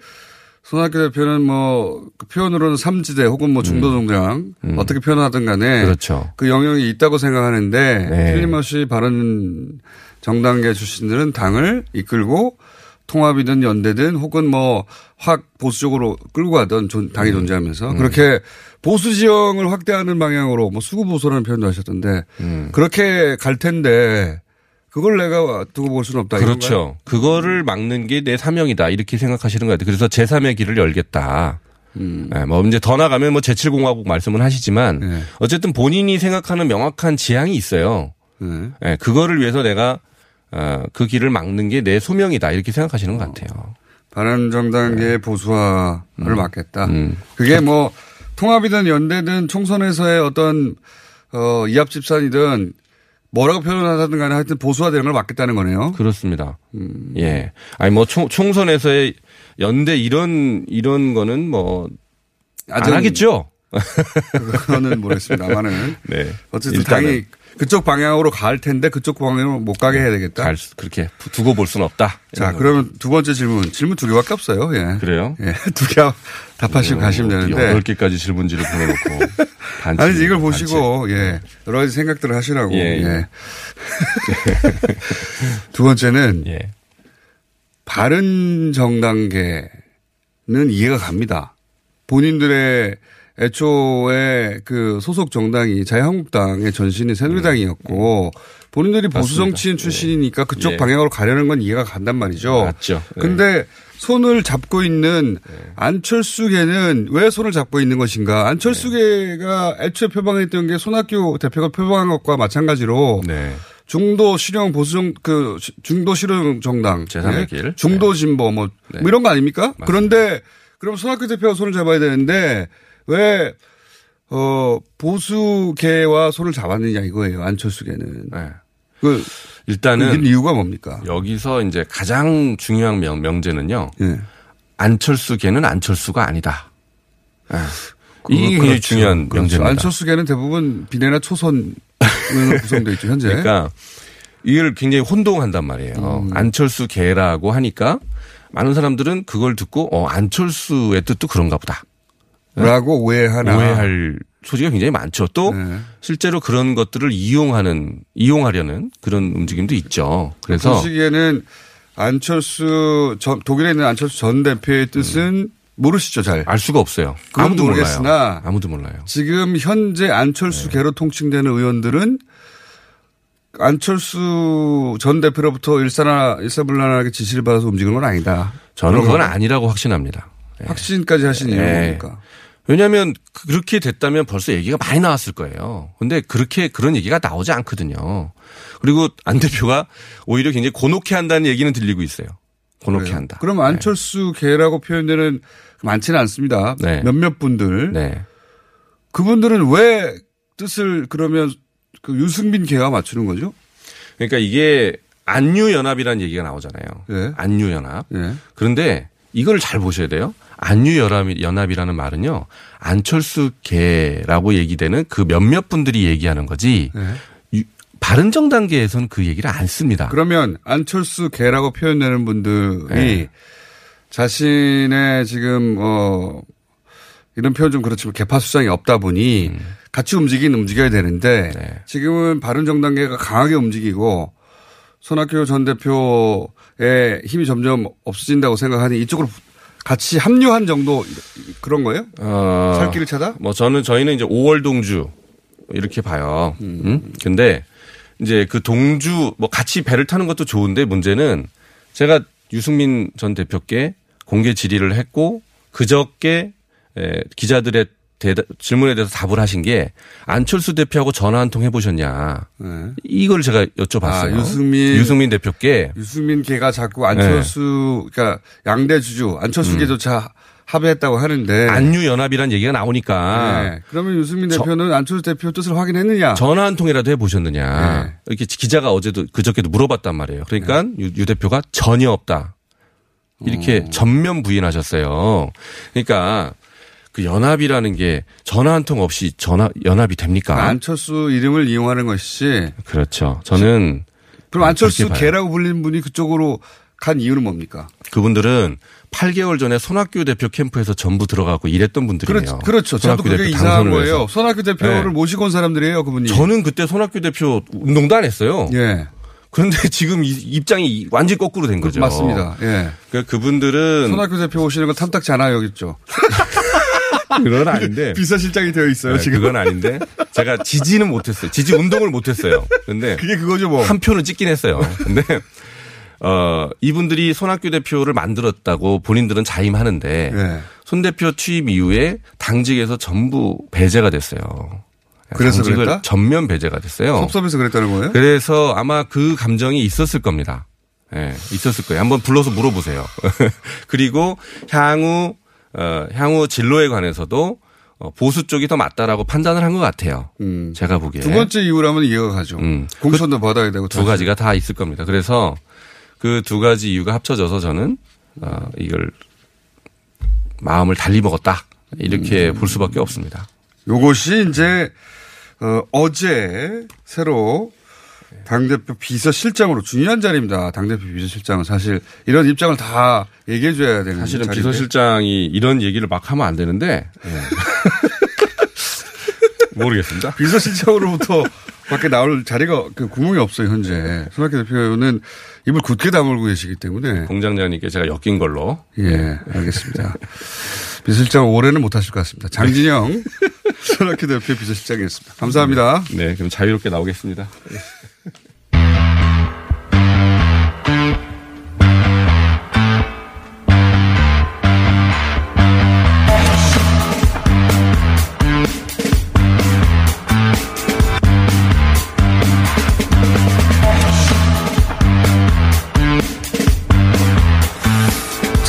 손학규 대표는 뭐 그 표현으로는 삼지대 혹은 뭐 중도 정당 어떻게 표현하든 간에 음. 그렇죠. 그 영역이 있다고 생각하는데 네. 틀림없이 바른 정당계 출신들은 당을 이끌고 통합이든 연대든 혹은 뭐 확 보수적으로 끌고 가던 존- 당이 음. 존재하면서 그렇게 보수 지형을 확대하는 방향으로 뭐 수구 보수라는 표현도 하셨던데 음. 그렇게 갈 텐데 그걸 내가 두고 볼 수는 없다. 그렇죠. 그거를 막는 게 내 사명이다. 이렇게 생각하시는 것 같아요. 그래서 제3의 길을 열겠다. 음. 네, 뭐 이제 더 나가면 뭐 제7공화국 말씀은 하시지만 네. 어쨌든 본인이 생각하는 명확한 지향이 있어요. 네. 네, 그거를 위해서 내가 어, 그 길을 막는 게 내 소명이다. 이렇게 생각하시는 것 같아요. 바른정당계의 보수화를 막겠다. 음. 그게 뭐 통합이든 연대든 총선에서의 어떤 어 이합집산이든 뭐라고 표현하든 간에 하여튼 보수화되는 걸 막겠다는 거네요. 그렇습니다. 음. 예. 아니 뭐 총, 총선에서의 연대 이런 이런 거는 뭐 안 하겠죠. 그거는 모르겠습니다만은 네. 어쨌든 일단은 당이 그쪽 방향으로 갈 텐데 그쪽 방향으로 못 가게 해야 되겠다. 갈 수- 그렇게 두고 볼 수는 없다. 자. 그러면 두 번째 질문. 질문 두 개밖에 없어요. 예. 그래요? 예. 두 개 답하시고 가시면 되는데. 여덟 개까지 질문지를 보내놓고 단체, 아니, 이걸. 보시고, 예. 여러 가지 생각들을 하시라고. 예, 예. 예. 두 번째는 예. 바른 정당계는 이해가 갑니다. 본인들의 애초에 그 소속 정당이 자유한국당의 전신이 새누리당이었고 본인들이 보수 맞습니다. 정치인 출신이니까 그쪽 예. 방향으로 가려는 건 이해가 간단 말이죠. 맞죠. 예. 근데 손을 잡고 있는 안철수계는 왜 손을 잡고 있는 것인가? 안철수계가 애초에 표방했던 게 손학규 대표가 표방한 것과 마찬가지로 네. 중도 실용 보수정 그 시- 중도 실용 정당 제3의 예? 길. 중도 진보 뭐, 네. 뭐 이런 거 아닙니까? 그런데 그럼 손학규 대표가 손을 잡아야 되는데 왜 어, 보수계와 손을 잡았느냐 이거예요. 안철수계는. 네. 그 일단은 그 이유가 뭡니까? 여기서 이제 가장 중요한 명, 명제는요. 예. 안철수계는 안철수가 아니다. 예. 이게 그렇죠. 중요한 그렇죠. 명제입니다. 안철수계는 대부분 비례나 초선으로 구성되어 있죠 현재. 그러니까 이걸 굉장히 혼동한단 말이에요. 음. 안철수 계라고 하니까 많은 사람들은 그걸 듣고 어 안철수의 뜻도 그런가 보다. 라고 오해하나. 오해할 소지가 굉장히 많죠. 또 네. 실제로 그런 것들을 이용하는 이용하려는 그런 움직임도 있죠. 그래서 그 시기에는 안철수 전, 독일에 있는 안철수 전 대표의 뜻은 모르시죠 잘. 알 수가 없어요. 아무도 모르겠으나 몰라요. 아무도 몰라요. 지금 현재 안철수 네. 계로 통칭되는 의원들은 안철수 전 대표로부터 일사나 일사불란하게 지시를 받아서 움직이는 건 아니다. 저는 그건 아니라고 확신합니다. 확신까지 하신 이유는 네. 뭡니까? 왜냐하면 그렇게 됐다면 벌써 얘기가 많이 나왔을 거예요. 근데 그렇게 그런 얘기가 나오지 않거든요. 그리고 안 대표가 오히려 굉장히 곤혹해 한다는 얘기는 들리고 있어요. 그렇게 그래요? 한다. 그럼 안철수 개라고 표현되는 많지는 않습니다. 네. 몇몇 분들. 네. 그분들은 왜 뜻을 그러면 그 유승민 개와 맞추는 거죠? 그러니까 이게 안유연합이라는 얘기가 나오잖아요. 예. 안유연합. 예. 그런데 이걸 잘 보셔야 돼요. 안유연합이라는 말은요. 안철수 개라고 얘기되는 그 몇몇 분들이 얘기하는 거지. 유- 바른정당계에서는 그 얘기를 안 씁니다. 그러면 안철수 개라고 표현되는 분들이 네. 자신의 지금 어 이런 표현 좀 그렇지만 개파 수장이 없다 보니 음. 같이 움직이긴 움직여야 되는데 네. 지금은 바른정당계가 강하게 움직이고 손학규 전 대표의 힘이 점점 없어진다고 생각하니 이쪽으로 같이 합류한 정도 그런 거예요? 어, 살 길을 찾아? 뭐 저는 저희는 이제 5월 동주 이렇게 봐요. 음. 근데 이제 그 동주 뭐 같이 배를 타는 것도 좋은데 문제는 제가 유승민 전 대표께 공개 질의를 했고 그저께 에, 기자들의 대답, 질문에 대해서 답을 하신 게 안철수 대표하고 전화 한 통 해보셨냐. 이걸 제가 여쭤봤어요. 아, 유승민 유승민 대표께 유승민 개가 자꾸 안철수 그러니까 양대 주주 안철수 개조차 합의했다고 하는데 안유연합이라는 얘기가 나오니까 네. 그러면 유승민 대표는 안철수 대표 뜻을 확인했느냐? 전화 한 통이라도 해보셨느냐. 네. 이렇게 기자가 어제도 그저께도 물어봤단 말이에요. 그러니까 유, 유 대표가 전혀 없다. 이렇게 전면 부인하셨어요. 그러니까 그 연합이라는 게 전화 한 통 없이 전화 연합이 됩니까? 안철수 이름을 이용하는 것이지. 그렇죠. 저는 그럼 안철수. 개라고 불리는 분이 그쪽으로 간 이유는 뭡니까? 그분들은 8개월 전에 손학규 대표 캠프에서 전부 들어가고 일했던 분들이에요. 그렇죠. 그렇죠. 저도 그게 이상한 거예요. 위해서. 손학규 대표를 네. 모시고 온 사람들이에요, 그분이. 저는 그때 손학규 대표 운동도 안 했어요. 예. 그런데 지금 이- 입장이 완전히 거꾸로 된 거죠. 맞습니다. 예. 그러니까 그분들은 손학규 대표 오시는 건 탐탁지 않아요, 여기 있죠. 그건 아닌데 비서실장이 되어 있어요, 네, 지금. 그건 아닌데 제가 지지는 못했어요. 지지 운동을 못했어요. 근데 그게 그거죠, 뭐. 한 표는 찍긴 했어요. 근데 어 이분들이 손학규 대표를 만들었다고 본인들은 자임하는데 네. 손 대표 취임 이후에 당직에서 전부 배제가 됐어요. 그래서 당직을 그랬다? 전면 배제가 됐어요. 섭섭해서 그랬다는 거예요? 그래서 아마 그 감정이 있었을 겁니다. 예, 있었을 거예요. 한번 불러서 물어보세요. 그리고 향후 어, 향후 진로에 관해서도 어, 보수 쪽이 더 맞다라고 판단을 한 것 같아요. 제가 보기에 두 번째 이유라면 이해가 가죠. 음. 공천도 받아야 되고. 두 가지가 다 있을 겁니다. 그래서 그 두 가지 이유가 합쳐져서 저는 어, 이걸 마음을 달리 먹었다 이렇게 음. 볼 수밖에 없습니다. 요것이 이제 어, 어제 새로 당대표 비서실장으로 중요한 자리입니다. 당대표 비서실장은 사실 이런 입장을 다 얘기해 줘야 되는 사실은 자리인데. 비서실장이 이런 얘기를 막 하면 안 되는데 예. 모르겠습니다. 비서실장으로부터 밖에 나올 자리가 그 구멍이 없어요 현재. 손학규 대표는 입을 굳게 다물고 계시기 때문에. 공장장님께 제가 엮인 걸로. 예, 알겠습니다. 비서실장 올해는 못 하실 것 같습니다. 장진영 손학규 대표 비서실장이었습니다. 감사합니다. 네, 그럼 자유롭게 나오겠습니다.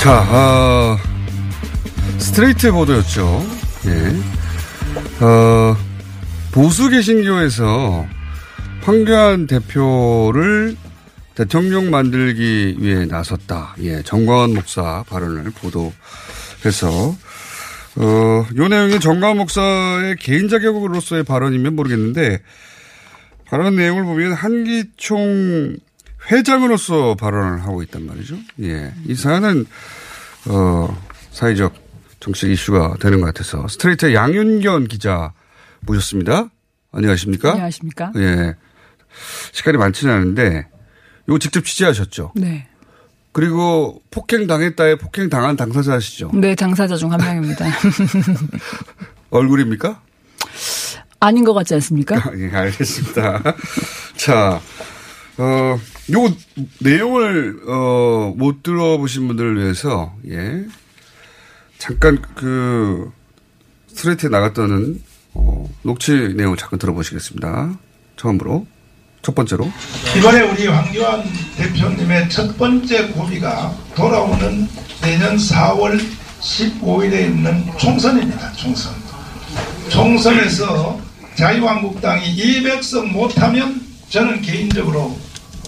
자, 어, 스트레이트 보도였죠. 예. 어, 보수 개신교에서 황교안 대표를 대통령 만들기 위해 나섰다. 예, 정광원 목사 발언을 보도해서 어, 요 내용이 정광원 목사의 개인 자격으로서의 발언이면 모르겠는데 발언 내용을 보면 한기총 회장으로서 발언을 하고 있단 말이죠. 예. 이 사안은, 어, 사회적 정치적 이슈가 되는 것 같아서 스트레이트의 양윤견 기자 모셨습니다. 안녕하십니까? 안녕하십니까? 예. 시간이 많지는 않은데 이거 직접 취재하셨죠? 네. 그리고 폭행 당했다에 폭행 당한 당사자시죠? 네, 당사자 중 한 명입니다. 얼굴입니까? 아닌 것 같지 않습니까? 예, 알겠습니다. 자, 어, 요 내용을 어, 못 들어보신 분들을 위해서 예. 잠깐 그 스트레이트에 나갔다는 어, 녹취 내용을 잠깐 들어보시겠습니다. 처음으로. 첫 번째로. 이번에 우리 황교안 대표님의 첫 번째 고비가 돌아오는 내년 4월 15일에 있는 총선입니다. 총선. 총선에서 자유한국당이 200석 못하면 저는 개인적으로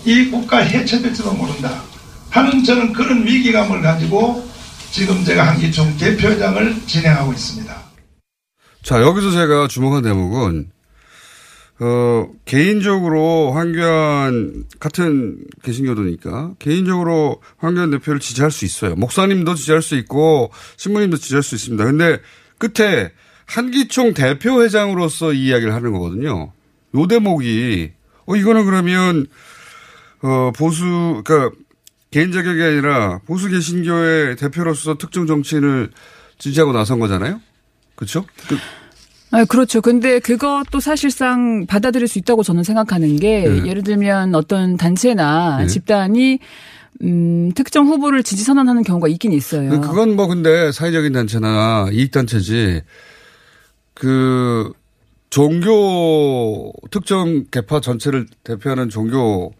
이 국가 해체될지도 모른다 하는 저는 그런 위기감을 가지고 지금 제가 한기총 대표장을 진행하고 있습니다. 자, 여기서 제가 주목한 대목은, 어, 개인적으로 황교안, 같은 개신교도니까, 개인적으로 황교안 대표를 지지할 수 있어요. 목사님도 지지할 수 있고, 신부님도 지지할 수 있습니다. 근데 끝에 한기총 대표회장으로서 이 이야기를 하는 거거든요. 요 대목이, 어, 이거는 그러면, 어, 보수, 그러니까 개인 자격이 아니라 보수 개신교의 대표로서 특정 정치인을 지지하고 나선 거잖아요? 그렇죠? 그, 아, 그렇죠. 근데 그것도 사실상 받아들일 수 있다고 저는 생각하는 게 네. 예를 들면 어떤 단체나 네. 집단이 음, 특정 후보를 지지 선언하는 경우가 있긴 있어요. 그건 뭐 근데 사회적인 단체나 이익 단체지 그 종교 특정 계파 전체를 대표하는 종교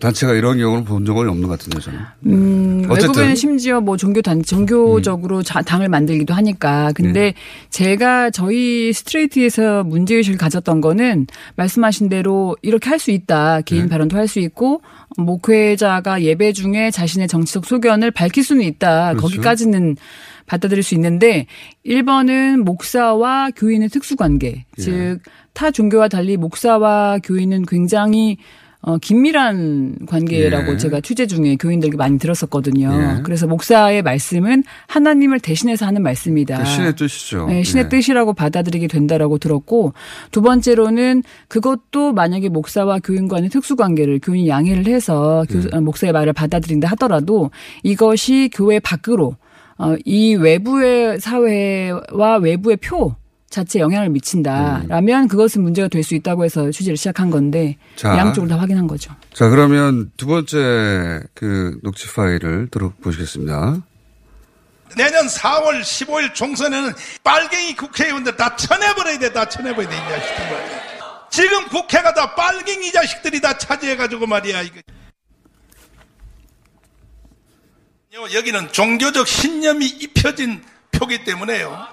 단체가 이런 경우는 본 적은 없는 것 같은데 저는. 음, 어쨌든. 외국에는 심지어 뭐 종교 단 종교적으로 자- 당을 만들기도 하니까. 근데 네. 제가 저희 스트레이트에서 문제 의식을 가졌던 거는 말씀하신 대로 이렇게 할 수 있다. 개인 네. 발언도 할 수 있고 목회자가 예배 중에 자신의 정치적 소견을 밝힐 수는 있다. 그렇죠. 거기까지는 받아들일 수 있는데 1번은 목사와 교인의 특수 관계. 예. 즉타 종교와 달리 목사와 교인은 굉장히 어, 긴밀한 관계라고 예. 제가 취재 중에 교인들에게 많이 들었었거든요. 예. 그래서 목사의 말씀은 하나님을 대신해서 하는 말씀이다. 그 신의 뜻이죠. 네, 신의 예. 뜻이라고 받아들이게 된다라고 들었고 두 번째로는 그것도 만약에 목사와 교인 간의 특수 관계를 교인이 양해를 해서 교- 네. 어, 목사의 말을 받아들인다 하더라도 이것이 교회 밖으로 어, 이 외부의 사회와 외부의 표 자체에 영향을 미친다라면 그것은 문제가 될 수 있다고 해서 취재를 시작한 건데 자. 양쪽을 다 확인한 거죠. 자, 그러면 두 번째 그 녹취 파일을 들어보시겠습니다. 내년 4월 15일 총선에는 빨갱이 국회의원들 다 쳐내버려야 돼, 다 쳐내버려야 돼, 이 자식들. 지금 국회가 다 빨갱이 자식들이 다 차지해가지고 말이야, 이거. 여기는 종교적 신념이 입혀진 표기 때문에요.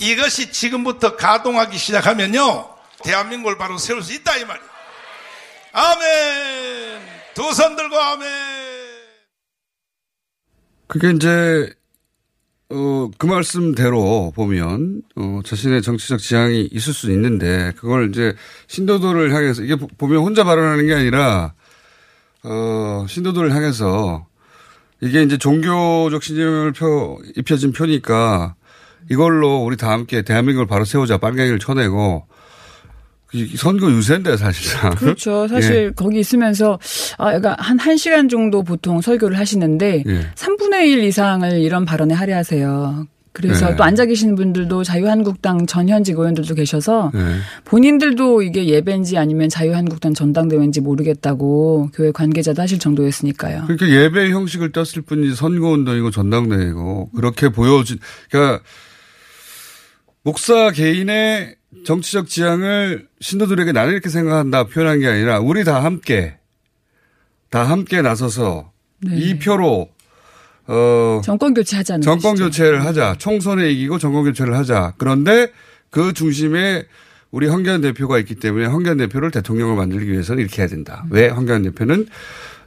이것이 지금부터 가동하기 시작하면요. 대한민국을 바로 세울 수 있다, 이 말이야. 아멘! 두 손 들고 아멘! 그게 이제 어, 그 말씀대로 보면 어, 자신의 정치적 지향이 있을 수 있는데 그걸 이제 신도들을 향해서 이게 보- 보면 혼자 발언하는 게 아니라 어, 신도들을 향해서 이게 이제 종교적 신념을 표, 입혀진 표니까 이걸로 우리 다 함께 대한민국을 바로 세우자 빨갱이를 쳐내고 이 선거 유세인데 사실상 그렇죠. 사실 예. 거기 있으면서 아, 약간 한 1시간 정도 보통 설교를 하시는데 예. 3분의 1 이상을 이런 발언에 할애하세요. 그래서 네. 또 앉아 계시는 분들도 자유한국당 전현직 의원들도 계셔서 네. 본인들도 이게 예배인지 아니면 자유한국당 전당대회인지 모르겠다고 교회 관계자도 하실 정도였으니까요. 그러니까 예배 형식을 떴을 뿐이지 선거운동이고 전당대회고 그렇게 보여진 그러니까 목사 개인의 정치적 지향을 신도들에게 나는 이렇게 생각한다 표현한 게 아니라 우리 다 함께 다 함께 나서서 네. 이 표로 어 정권 교체하자는 정권 것이죠. 교체를 하자 총선에 이기고 정권 교체를 하자 그런데 그 중심에 우리 황교안 대표가 있기 때문에 황교안 대표를 대통령을 만들기 위해서는 이렇게 해야 된다. 왜 황교안 대표는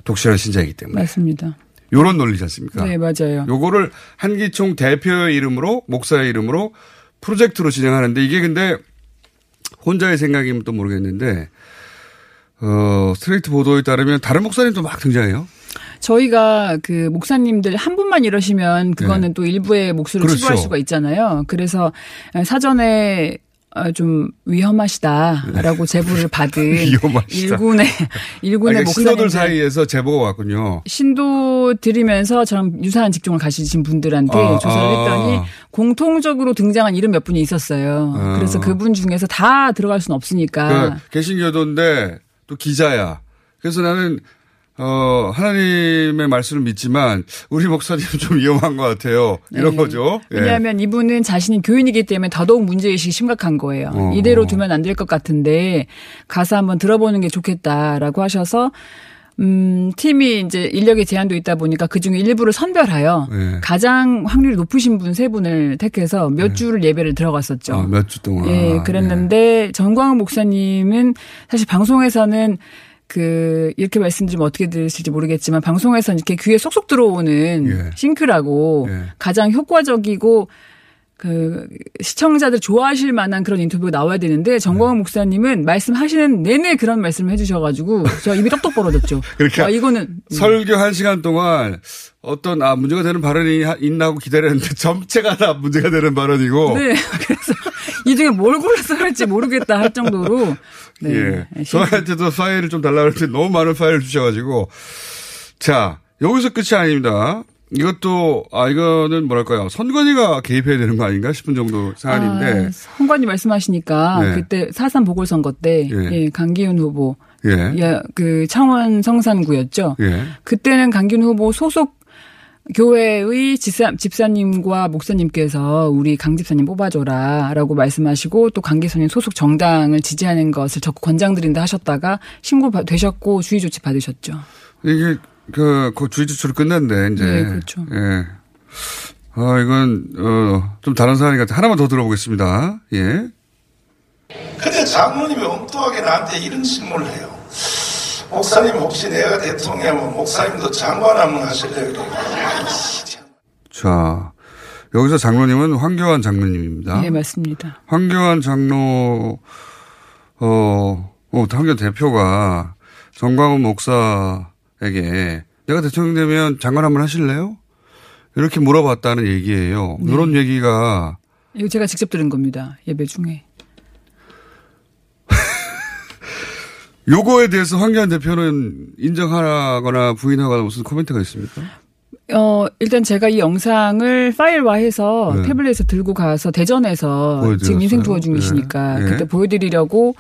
독실한 신자이기 때문에. 맞습니다. 요런 논리지 않습니까? 네, 맞아요. 요거를 한기총 대표의 이름으로 목사의 이름으로 프로젝트로 진행하는데 이게 근데 혼자의 생각이면 또 모르겠는데 어 스트레이트 보도에 따르면 다른 목사님도 막 등장해요. 저희가 그 목사님들 한 분만 이러시면 그거는 또 일부의 네. 그렇죠. 치부할 수가 있잖아요. 그래서 사전에 어, 좀 위험하시다라고 제보를 받은 네. 위험하시다. 일군의 일군의 아니, 그러니까 신도들 사이에서 제보가 왔군요. 신도 드리면서 저랑 유사한 직종을 가지신 분들한테 아, 조사를 아. 했더니 공통적으로 등장한 이름 몇 분이 있었어요. 아. 그래서 그분 중에서 다 들어갈 수는 없으니까 그 개신교도인데 또 기자야. 그래서 나는 어, 하나님의 말씀을 믿지만 우리 목사님 좀 위험한 것 같아요. 이런 네. 거죠. 예. 왜냐하면 이분은 자신이 교인이기 때문에 더더욱 문제의식이 심각한 거예요. 어. 이대로 두면 안 될 것 같은데 가서 한번 들어보는 게 좋겠다라고 하셔서 음, 팀이 이제 인력의 제한도 있다 보니까 그 중에 일부를 선별하여 예. 가장 확률이 높으신 분 세 분을 택해서 몇 주를 예배를 들어갔었죠. 아, 몇주 동안. 예, 그랬는데 정광훈 목사님은 사실 방송에서는 그 이렇게 말씀드리면 어떻게 들으실지 모르겠지만 방송에서는 이렇게 귀에 쏙쏙 들어오는 예. 싱크라고 가장 효과적이고 그 시청자들 좋아하실 만한 그런 인터뷰가 나와야 되는데 정광훈 목사님은 말씀하시는 내내 그런 말씀을 해주셔가지고 저 입이 떡떡 벌어졌죠. 그렇게 아, 이거는 설교 한 시간 동안 어떤 아 문제가 되는 발언이 하- 있나 하고 기다렸는데 전체가 다 문제가 되는 발언이고 네 그래서 이 중에 뭘 골라서 할지 모르겠다 할 정도로 네. 예. 저한테도 파일을 좀 달라고 했는데 너무 많은 파일을 주셔가지고. 자, 여기서 끝이 아닙니다. 이것도, 아, 이거는 뭐랄까요. 선관위가 개입해야 되는 거 아닌가 싶은 정도 사안인데. 아, 선관위 말씀하시니까 네. 그때 사산 보궐선거 때 예. 예, 강기훈 후보 예. 예, 그 창원 성산구였죠. 예. 그때는 강기훈 후보 소속 교회의 집사, 집사님과 목사님께서 우리 강 집사님 뽑아줘라 라고 말씀하시고 또강 집사님 소속 정당을 지지하는 것을 적극 권장드린다 하셨다가 신고 바- 되셨고 주의 조치 받으셨죠. 이게, 그, 그 주의 조치로 끝났는데, 이제. 네, 그렇죠. 예. 아, 이건, 어, 좀 다른 사안이 같아. 하나만 더 들어보겠습니다. 예. 근데 장로님이 엉뚱하게 나한테 이런 질문을 해요. 목사님 혹시 내가 대통령이면 목사님도 장관 한번 하실래요? 자, 여기서 장로님은 황교안 장로님입니다. 네, 맞습니다. 황교안 장로, 어, 어, 황교안 대표가 정광훈 목사에게 내가 대통령 되면 장관 한번 하실래요? 이렇게 물어봤다는 얘기예요. 네. 이런 얘기가 이거 제가 직접 들은 겁니다. 예배 중에. 요거에 대해서 황교안 대표는 인정하거나 부인하거나 무슨 코멘트가 있습니까? 어, 일단 제가 이 영상을 파일화해서 네. 태블릿에 들고 가서 대전에서 보여드렸어요? 지금 인생 투어 중이시니까 네. 네. 그때 보여드리려고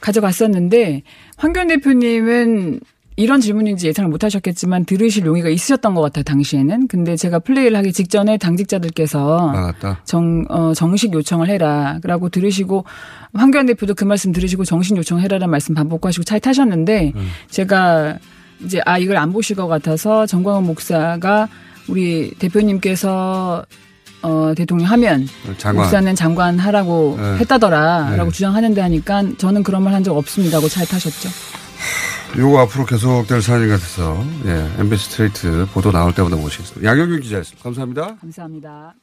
가져갔었는데 황교안 대표님은 이런 질문인지 예상을 못 하셨겠지만 들으실 용의가 있으셨던 것 같아요, 당시에는. 근데 제가 플레이를 하기 직전에 당직자들께서 나갔다. 정, 어, 정식 요청을 해라. 라고 들으시고, 황교안 대표도 그 말씀 들으시고 정식 요청해라라는 말씀 반복하시고 차에 타셨는데, 제가 이제, 아, 이걸 안 보실 것 같아서 정광훈 목사가 우리 대표님께서 어, 대통령 하면 장관. 목사는 장관 하라고 네. 했다더라 라고 네. 주장하는데 하니까 저는 그런 말 한 적 없습니다 하고 차에 타셨죠. 요거 앞으로 계속될 사안인 것 같아서 예, MBC 스트레이트 보도 나올 때마다 모시겠습니다. 양영균 기자였습니다. 감사합니다. 감사합니다.